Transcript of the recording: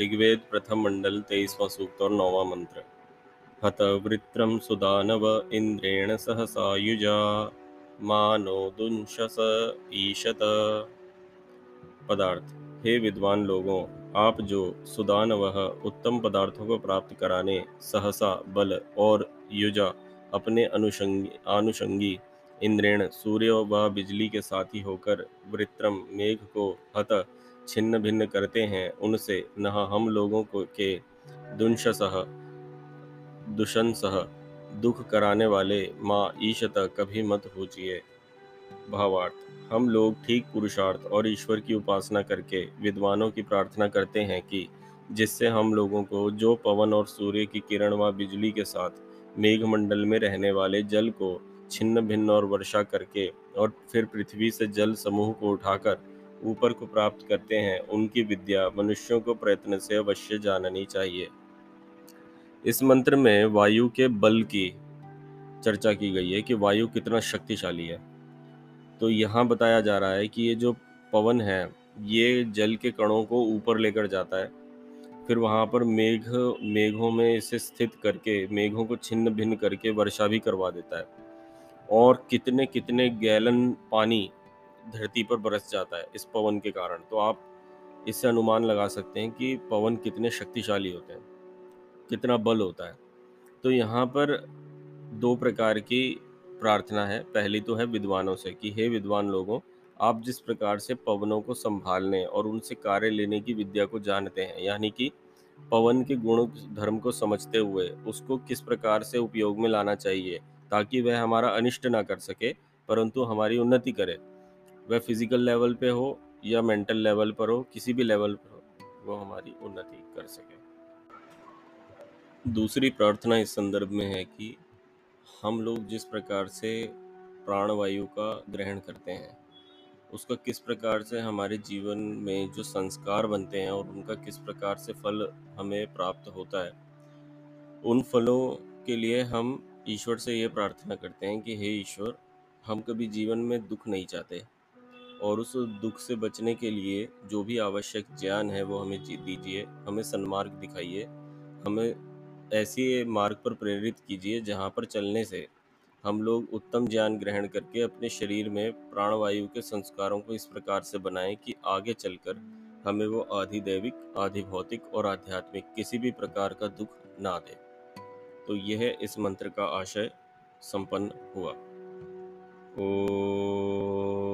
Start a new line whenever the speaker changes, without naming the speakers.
ऋग्वेद प्रथम मंडल तेईसवा सूक्त और नौवा मंत्र। हत वृत्रम सुदानव इंद्रेण सहसायुजा मानो दुंशस ईशत। पदार्थ, हे विद्वान लोगों, आप जो सुदानव उत्तम पदार्थों को प्राप्त कराने, सहसा, बल और युजा अपने अनुषंगी आनुषंगी इंद्रेण सूर्य व बिजली के साथी होकर वृत्रम मेघ को हत छिन्न भिन्न करते हैं, उनसे न हम लोगों को के दुंशसह दुशंसह दुख कराने वाले माँ ईशत कभी मत पूछिए भावार्थ, हम लोग ठीक पुरुषार्थ और ईश्वर की उपासना करके विद्वानों की प्रार्थना करते हैं कि जिससे हम लोगों को जो पवन और सूर्य की किरण व बिजली के साथ मेघमंडल में रहने वाले जल को छिन्न भिन्न और वर्षा करके और फिर पृथ्वी से जल समूह को उठाकर ऊपर को प्राप्त करते हैं। उनकी विद्या मनुष्यों को प्रयत्न से अवश्य जाननी चाहिए। इस मंत्र में वायु के बल की चर्चा की गई है कि वायु कितना शक्तिशाली है। तो यहाँ बताया जा रहा है कि ये जो पवन है, ये जल के कणों को ऊपर लेकर जाता है। फिर वहाँ पर मेघ, मेघों में इसे स्थित करके, मेघों को छिन्न भिन्न करके वर्षा भी करवा देता है। और कितने कितने गैलन पानी धरती पर बरस जाता है इस पवन के कारण। तो आप इससे अनुमान लगा सकते हैं कि पवन कितने शक्तिशाली होते हैं, कितना बल होता है। तो यहाँ पर दो प्रकार की प्रार्थना है। पहली तो है विद्वानों से कि हे विद्वान लोगों, आप जिस प्रकार से पवनों को संभालने और उनसे कार्य लेने की विद्या को जानते हैं, यानी कि पवन के गुण, धर्म को समझते हुए उसको किस प्रकार से उपयोग में लाना चाहिए ताकि वह हमारा अनिष्ट ना कर सके, परंतु हमारी उन्नति करे। वह फ़िज़िकल लेवल पे हो या मेंटल लेवल पर हो, किसी भी लेवल पर हो, वो हमारी उन्नति कर सके। दूसरी प्रार्थना इस संदर्भ में है कि हम लोग जिस प्रकार से प्राणवायु का ग्रहण करते हैं, उसका किस प्रकार से हमारे जीवन में जो संस्कार बनते हैं और उनका किस प्रकार से फल हमें प्राप्त होता है, उन फलों के लिए हम ईश्वर से ये प्रार्थना करते हैं कि, हे ईश्वर, हम कभी जीवन में दुख नहीं चाहते और उस दुख से बचने के लिए जो भी आवश्यक ज्ञान है वो हमें दीजिए, हमें सन्मार्ग दिखाइए, हमें ऐसे मार्ग पर प्रेरित कीजिए जहाँ पर चलने से हम लोग उत्तम ज्ञान ग्रहण करके अपने शरीर में प्राणवायु के संस्कारों को इस प्रकार से बनाएँ कि आगे चलकर हमें वो आधि दैविक आधि भौतिक और आध्यात्मिक किसी भी प्रकार का दुख ना दे। तो यह इस मंत्र का आशय संपन्न हुआ। ओ